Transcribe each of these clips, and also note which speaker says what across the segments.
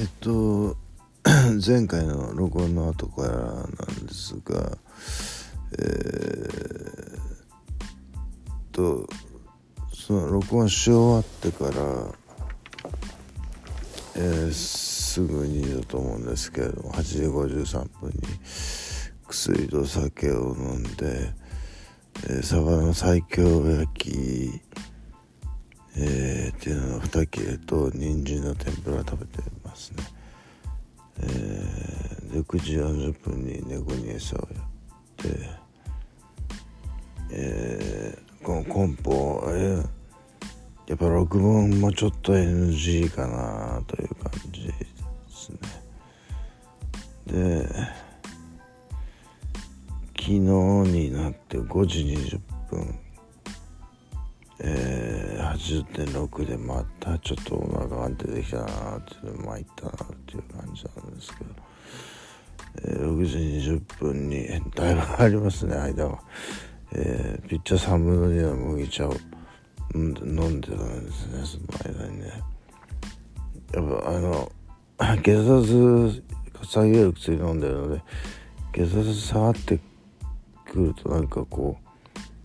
Speaker 1: えっと 前回の録音の後からなんですがえー、とその録音し終わってから、えー、すぐにだと思うんですけれども8時53分に薬と酒を飲んで、えー、サバの最強焼きえー、っていうのを2切れと人参の天ぷら食べてますね、えー、で9時40分に猫に餌をやってえー、このコンポ、えー、やっぱ録音もちょっと NG かなという感じですね。で昨日になって5時20分えー、80.6でまたちょっとお腹が出てきたなってまいったなっていう感じなんですけど、えー、6時20分にだいぶありますね間は、えー、ピッチャー3分の2の麦茶を飲んでたんですねその間にね。やっぱあの 血圧下げる薬飲んでるので血圧下がってくるとなんかこう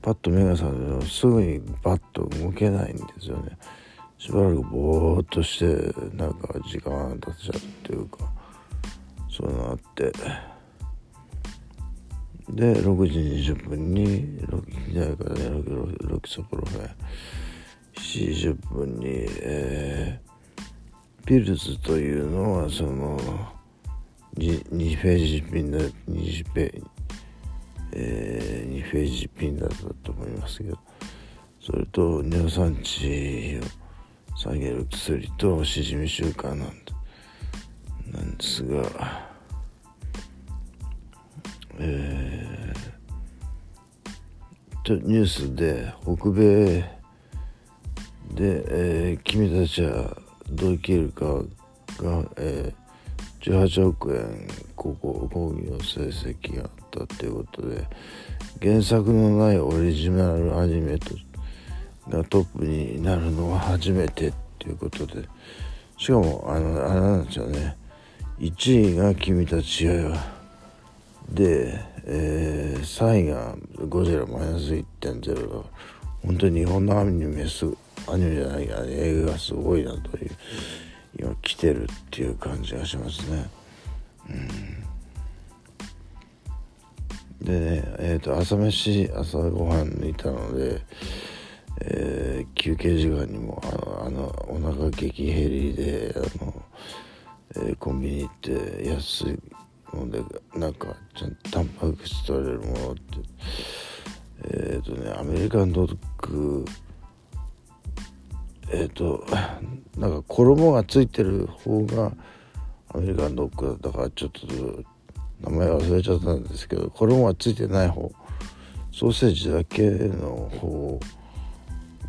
Speaker 1: パッと目が覚めるすぐにバッと動けないんですよね。しばらくぼーっとしてなんか時間経っちゃうっていうかそういうのあって。で6時20分に6時からねロキソプロフェン7時10分に、えー、ピルズというのはその2フェージピンだ2ページえー、2フェージピンだったと思いますけどそれと尿酸値を下げる薬としじみ習慣なんなんですが、えー、とニュースで北米で、えー、君たちはどう生きるかが、えー18億円ここ講義の成績があったっていうことで原作のないオリジナルアニメとがトップになるのは初めてっていうことでしかもあのあれなんですよね1位が「君たちよ」で、えー、3位が「ゴジラマイナス1.0」本当に日本のアニメすアニメじゃないや映画がすごいなという。今来てるっていう感じがしますね。うん、でねえっ、ー、と朝飯朝ごはんにいたので、えー、休憩時間にもあのあのお腹激減りであの、えー、コンビニ行って安いのでなんかちゃんとタンパク質取れるものってえっ、ー、とねアメリカンドッグえっ、ー、となんか衣がついてる方がアメリカンドッグだったからちょっと名前忘れちゃったんですけど衣がついてない方ソーセージだけの方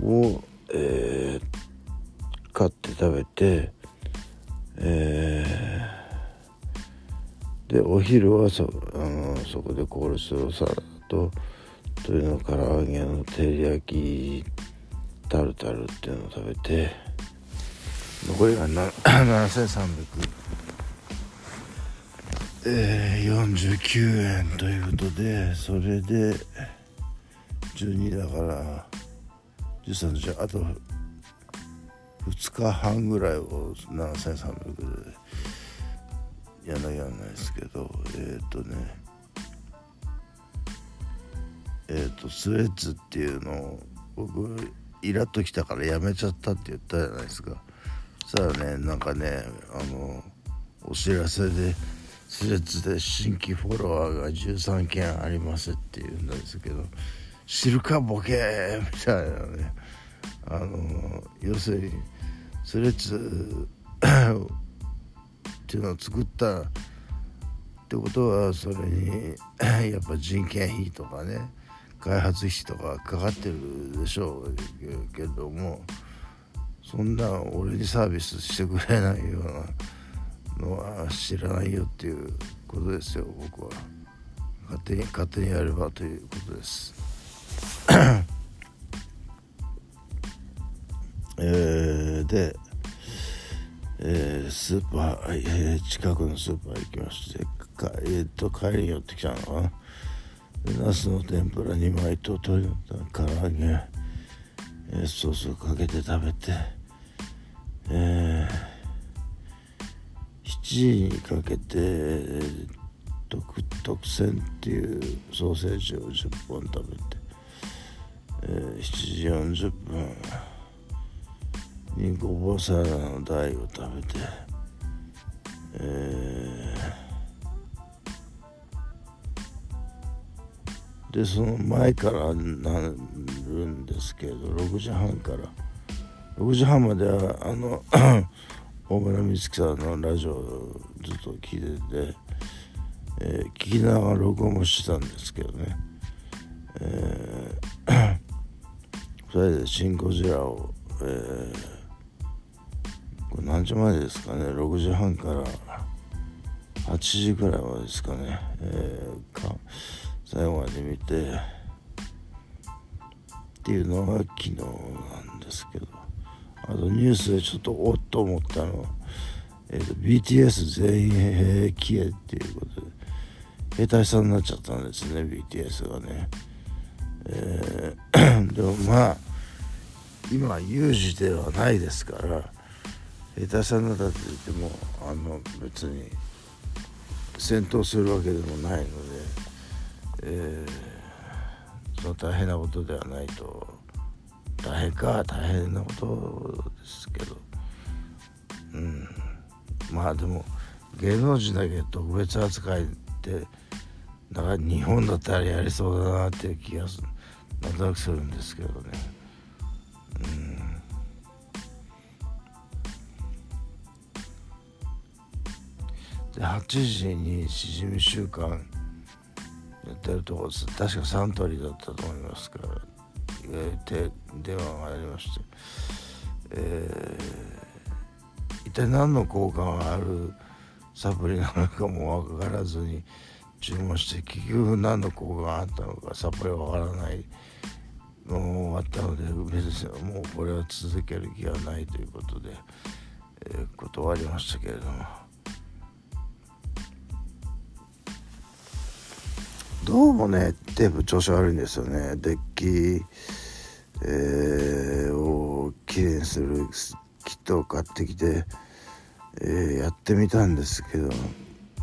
Speaker 1: を、えー、買って食べて、えー、でお昼はそあのそこでコールスローサラダと鶏の唐揚げの照り焼きタルタルっていうのを食べて残りが7300えー、49円ということでそれで12だから13じゃあと2日半ぐらいを7300でやらなきゃならないですけどえっ、ー、とねえっ、ー、とスレッズっていうのを僕イラッときたからやめちゃったって言ったじゃないですか。そしたらねなんかねあのお知らせで施設で新規フォロワーが13件ありますって言うんですけど知るかボケみたいなね。あの要するにスレッズっていうのを作ったってことはそれにやっぱ人件費とかね開発費とかかかってるでしょうけどもそんな俺にサービスしてくれないようなのは知らないよっていうことですよ僕は。勝手に勝手にやればということです。えー、でえー、スーパー、えー、近くのスーパー行きましてか、えー、っと帰りに寄ってきたのかな。ナスの天ぷら2枚と鶏の唐揚げ、ソースをかけて食べて、えー、7時にかけて、特特選っていうソーセージを10本食べて、えー、7時40分にごぼうサラダの台を食べて、えー、でその前からなるんですけど6時半から。6時半まではあの 大村美月さんのラジオずっと聞いてて、えー、聞きながら録音もしてたんですけどね、えー、それで「シン・ゴジラを」えーこれ何時までですかね6時半から8時ぐらいまでですかね、えー、か。最後まで見てっていうのが昨日なんですけどあとニュースでちょっとおっと思ったのは、えーと、BTS 全員消えっていうことで兵隊さんになっちゃったんですね BTS がね、えー、でもまあ今有事ではないですから下手さんだって言ってもあの別に戦闘するわけでもないので、えー、その大変なことではないと。大変か大変なことですけど。うん。まあでも芸能人だけ特別扱いってだから日本だったらやりそうだなっていう気がするなんとなくするんですけどね。うん。で8時にしじみ週間やってるとこ確かサントリーだったと思いますから、えー、電話がありまして、えー、一体何の効果があるサプリなのかも分からずに注文して結局何の効果があったのかさっぱり分からないのも終わったので別にもうこれは続ける気はないということで、えー、断りましたけれども。どうもねテープ調子悪いんですよね。デッキ、えー、をきれいにするキットを買ってきて、えー、やってみたんですけど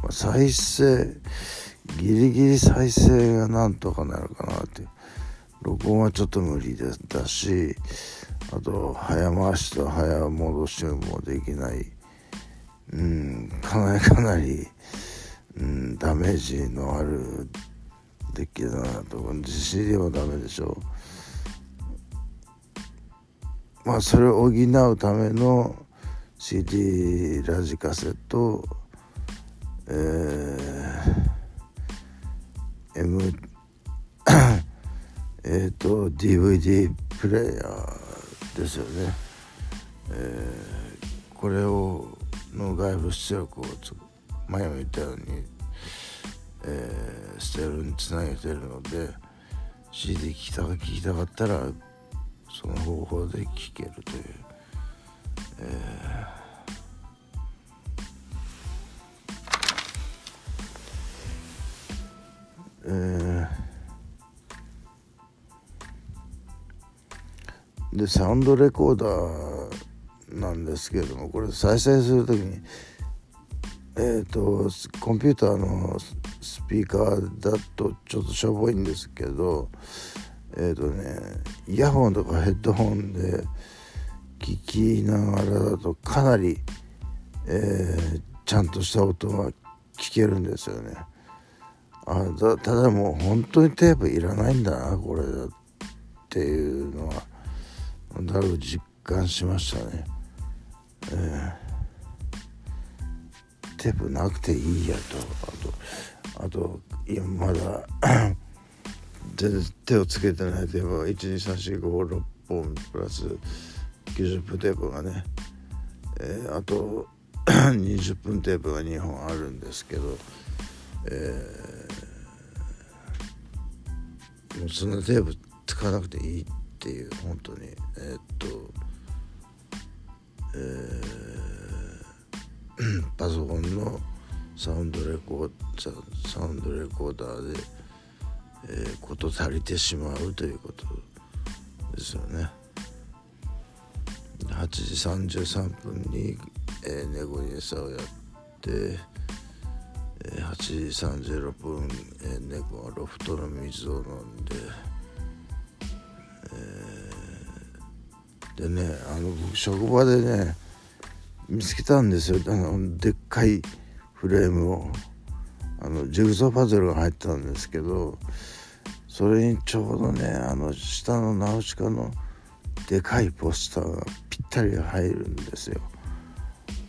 Speaker 1: 再生ギリギリ再生がなんとかなるかなって録音はちょっと無理だしあと早回しと早戻しもできない。うんかなりかなり、うん、ダメージのあるできるなと。自信でもダメでしょ。うまあそれを補うための CD ラジカセットえー、M えっと DVD プレイヤーですよね、えー、これをの外部出力を前も言ったようにえー、ステロにつなげてるので CD 聴きた聞きたかったらその方法で聴けるという、えー。えー、でサウンドレコーダーなんですけれどもこれ再生する時にえっ、ー、とコンピューターのスピーカーだとちょっとしょぼいんですけどえっ、ー、とねイヤホンとかヘッドホンで聞きながらだとかなり、えー、ちゃんとした音が聞けるんですよね。あだただもう本当にテープいらないんだなこれだっていうのはだいぶ実感しましたね。えー、テープなくていいやと。あとあといやまだ 全然手をつけてないテープが12345本プラス90分テープがね、えー、あと 20分テープが2本あるんですけど、えー、もうそんなテープ使わなくていいっていう本当に。えー、っとえー パソコンのサウンドレコーサウンドレコーダーで、えー、事足りてしまうということですよね。8時33分に、えー、ネゴニエサをやって、えー、8時36分、えー、猫がロフトの水を飲んで、えー、でねあの職場でね見つけたんですよ。あのでっかいフレームを。あのジグソーパズルが入ったんですけどそれにちょうどねあの下のナウシカのでかいポスターがぴったり入るんですよ。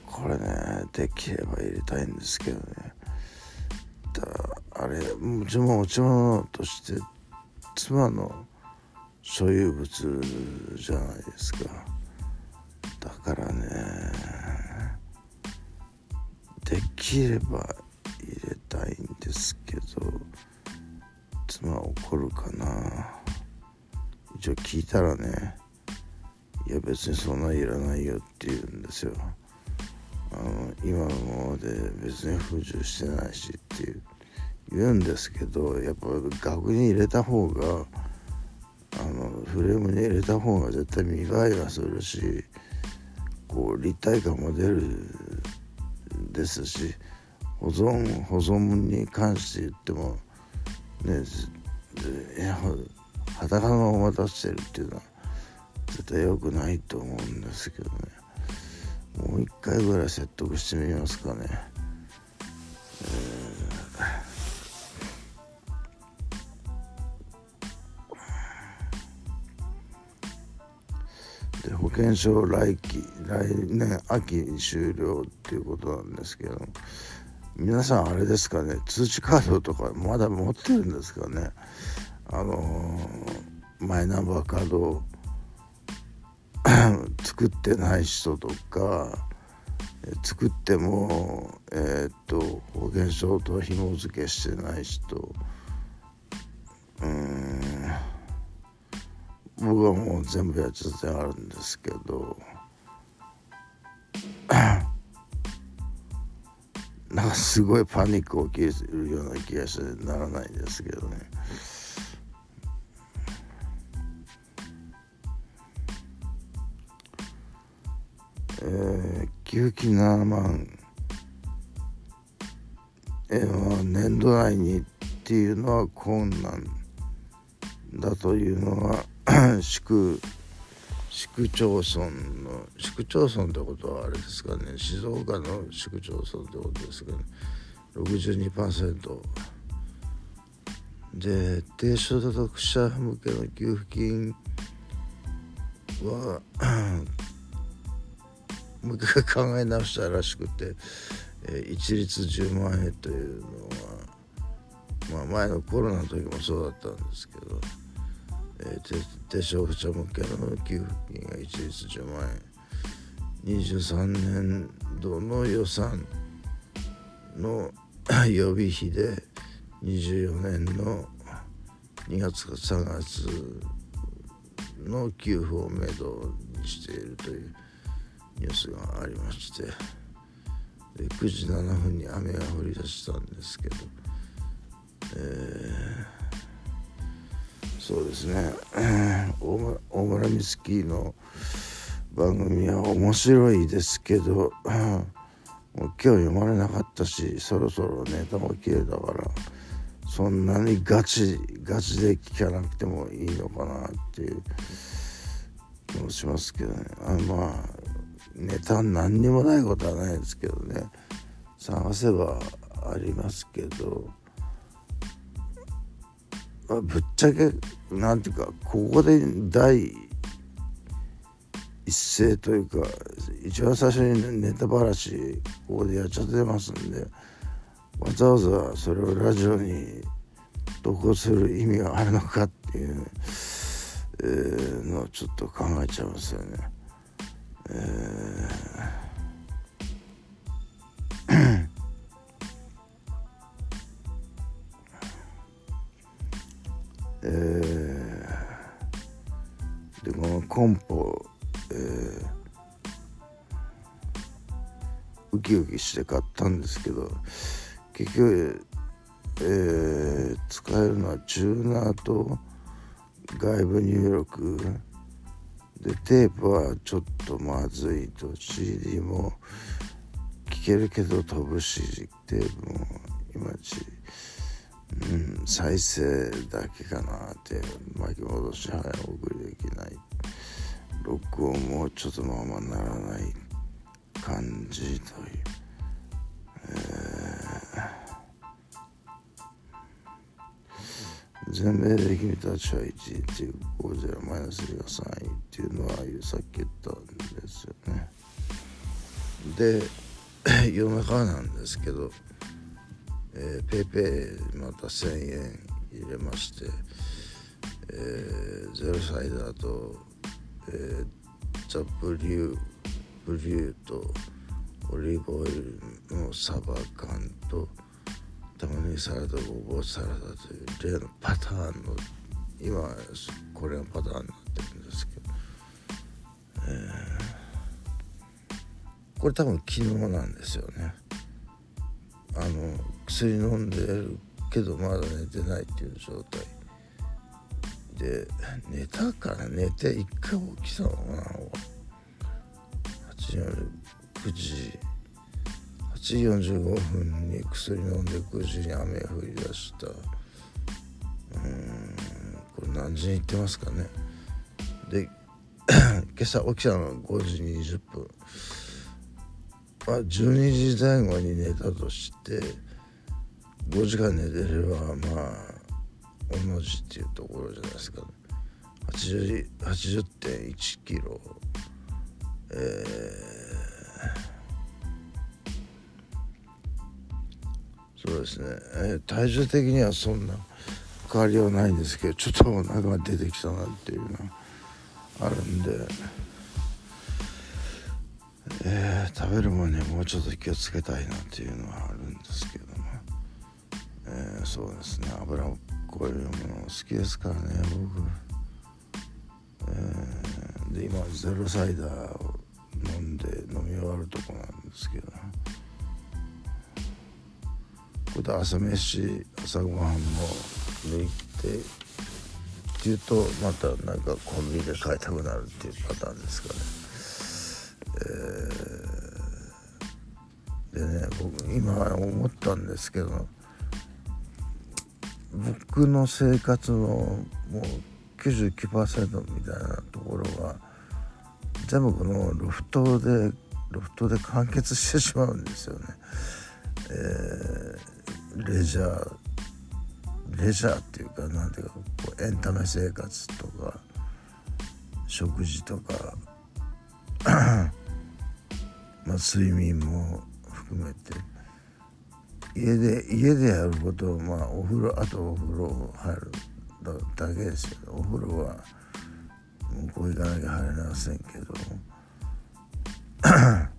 Speaker 1: これねできれば入れたいんですけどね。あれもちろん持ち物として妻の所有物じゃないですか。だからねできれば入れたいんですけど妻怒るかな。一応聞いたらねいや別にそんないらないよって言うんですよ。あの今のままで別に不自由してないしっていう言うんですけどやっぱ額に入れた方があのフレームに入れた方が絶対見栄えがするしこう立体感も出るですし保存保存に関して言ってもねえ裸のまま出してるっていうのは絶対良くないと思うんですけどね。もう一回ぐらい説得してみますかね、えー、で保険証来期来年秋終了っていうことなんですけど皆さんあれですかね通知カードとかまだ持ってるんですかねあのー、マイナンバーカード 作ってない人とか作ってもえー、っと保険証と紐付けしてない人うん。僕はもう全部やっちゃってあるんですけど なんかすごいパニック起きるような気がしてならないですけどね。えー、給付金7万円は年度内にっていうのは困難だというのが 市区市区町村の市区町村ってことはあれですかね。静岡の市区町村ってことですかね。62%で低所得者向けの給付金はもう一回考え直したらしくて、えー、一律10万円というのは、まあ、前のコロナの時もそうだったんですけど、えー、低消費者向けの給付金が一律10万円23年度の予算の予備費で24年の2月か3月の給付をめどにしているというニュースがありましてで9時7分に雨が降り出したんですけど、えー、そうですね。大村大村美月の番組は面白いですけどもう今日読まれなかったしそろそろネタも切れたからそんなにガチガチで聞かなくてもいいのかなっていう気もしますけどね。あまあネタ何にもないことはないですけどね。探せばありますけど、あ、ぶっちゃけなんていうかここで第一声というか一番最初にネタばらしここでやっちゃってますんでわざわざそれをラジオに投稿する意味があるのかっていう、えー、のをちょっと考えちゃいますよね。えー、でこのコンポ、えー、ウキウキして買ったんですけど結局、えー、使えるのはチューナーと外部入力でテープはちょっとまずいと CD も聴けるけど飛ぶしテープもいまいち、うん、再生だけかなって巻き戻し早送りできない録音もちょっとままならない感じという、えー、全米で君たちは1.50マイナスが3位っていうのはさっき言ったんですよね。で夜中なんですけど、えー、ペイペイまた1000円入れまして、えー、ゼロサイダーと、えー、ザ・ブリューブリューとオリーブオイルのサバ缶と玉ねぎサラダごぼうサラダという例のパターンの今これがパターンになってるんですけど、えー、これ多分昨日なんですよね。あの薬飲んでるけどまだ寝てないっていう状態。で寝たから寝て一回起きたのかな8時9時8時45分に薬飲んで9時に雨降り出した。うんこれ何時に行ってますかね。で 今朝起きたのは5時20分。まあ12時前後に寝たとして5時間寝てればまあ同じっていうところじゃないですか、ね、80.1キロ。えー、そうですね、えー、体重的にはそんな変わりはないんですけどちょっとお腹が出てきたなっていうのがあるんで、えー、食べるものにもうちょっと気をつけたいなっていうのはあるんですけど、えー、そうですね。油っこういうもの好きですからね僕、えー、で今ゼロサイダーを飲んで飲み終わるとこなんですけどこれで朝飯朝ごはんも抜いてっていうとまたなんかコンビニで買いたくなるっていうパターンですかね。えー、でね僕今思ったんですけど僕の生活のもう99%みたいなところは全部このロフトでロフトで完結してしまうんですよね。えー、レジャーレジャーっていうかなんていうかこうエンタメ生活とか食事とか まあ睡眠も含めて家で家でやることまあお風呂あとお風呂入るだけですよお風呂は向こう行かなきゃ入れませんけど。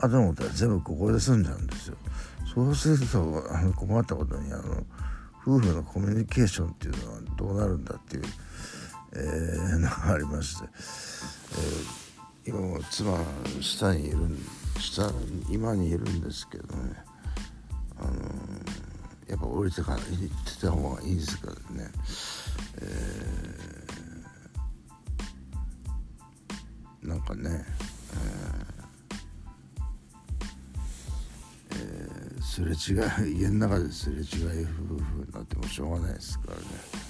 Speaker 1: あとのことは全部ここで済んじゃうんですよ。そうするとあの困ったことにあの夫婦のコミュニケーションっていうのはどうなるんだっていう、えー、のがありまして、えー、今も妻下にいる下今にいるんですけどね。あのやっぱ降りてから行ってた方がいいですからね、えー、なんかね、えーえー、すれ違い家の中ですれ違い夫婦になってもしょうがないですからね。